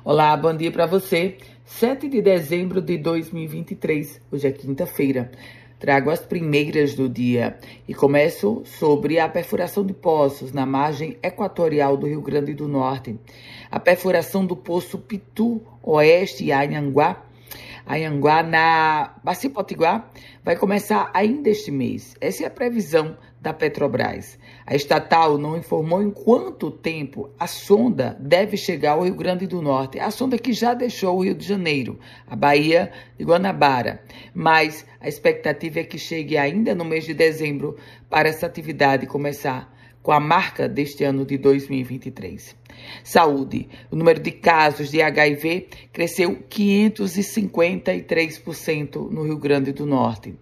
Olá, bom dia para você. 7 de dezembro de 2023, hoje é quinta-feira. Trago as primeiras do dia e começo sobre a perfuração de poços na margem equatorial do Rio Grande do Norte. A perfuração do poço Pitu Oeste e Anhanguá Anhanguá, na Bacia Potiguar, vai começar ainda este mês. Essa é a previsão da Petrobras. A estatal não informou em quanto tempo a sonda deve chegar ao Rio Grande do Norte. A sonda que já deixou o Rio de Janeiro, a Bahia de Guanabara. Mas a expectativa é que chegue ainda no mês de dezembro para essa atividade começar com a marca deste ano de 2023. Saúde. O número de casos de HIV cresceu 553% no Rio Grande do Norte.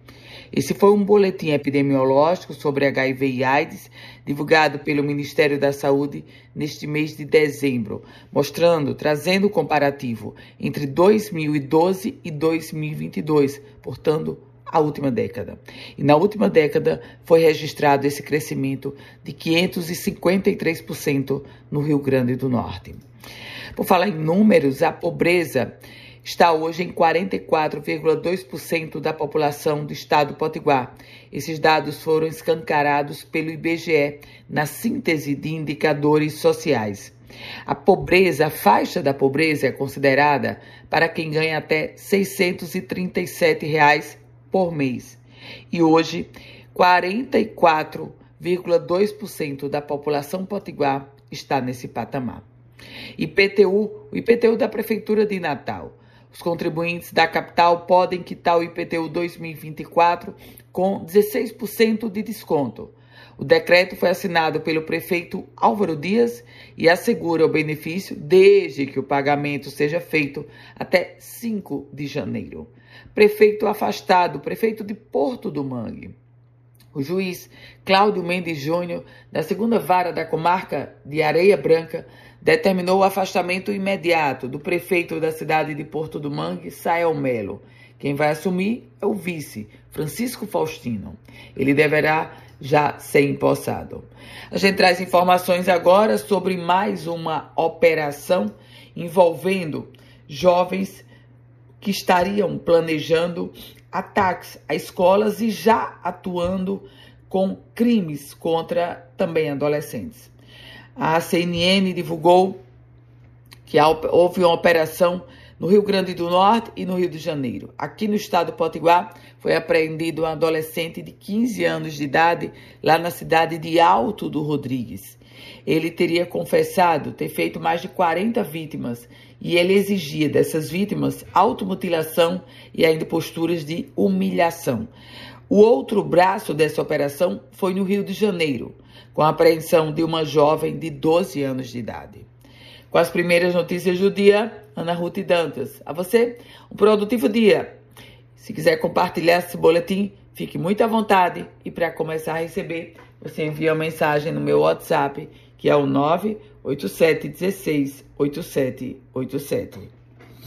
Esse foi um boletim epidemiológico sobre HIV e AIDS divulgado pelo Ministério da Saúde neste mês de dezembro, mostrando, trazendo o comparativo entre 2012 e 2022, portanto, a última década. E na última década foi registrado esse crescimento de 553% no Rio Grande do Norte. Por falar em números, a pobreza está hoje em 44,2% da população do estado Potiguar. Esses dados foram escancarados pelo IBGE na síntese de indicadores sociais. A pobreza, a faixa da pobreza é considerada para quem ganha até 637 reais por mês. E hoje, 44,2% da população potiguar está nesse patamar. IPTU, o IPTU da Prefeitura de Natal. Os contribuintes da capital podem quitar o IPTU 2024 com 16% de desconto. O decreto foi assinado pelo prefeito Álvaro Dias e assegura o benefício desde que o pagamento seja feito até 5 de janeiro. Prefeito afastado, prefeito de Porto do Mangue. O juiz Cláudio Mendes Júnior, da segunda vara da comarca de Areia Branca, determinou o afastamento imediato do prefeito da cidade de Porto do Mangue, Sael Melo. Quem vai assumir é o vice, Francisco Faustino. Ele deverá já ser empossado. A gente traz informações agora sobre mais uma operação envolvendo jovens que estariam planejando ataques a escolas e já atuando com crimes contra também adolescentes. A CNN divulgou que houve uma operação no Rio Grande do Norte e no Rio de Janeiro. Aqui no estado do Potiguar foi apreendido um adolescente de 15 anos de idade lá na cidade de Alto do Rodrigues. Ele teria confessado ter feito mais de 40 vítimas e ele exigia dessas vítimas automutilação e ainda posturas de humilhação. O outro braço dessa operação foi no Rio de Janeiro, com a apreensão de uma jovem de 12 anos de idade. Com as primeiras notícias do dia, Ana Ruth Dantas. A você, um produtivo dia. Se quiser compartilhar esse boletim, fique muito à vontade. E para começar a receber, você envia uma mensagem no meu WhatsApp, que é o 987168787.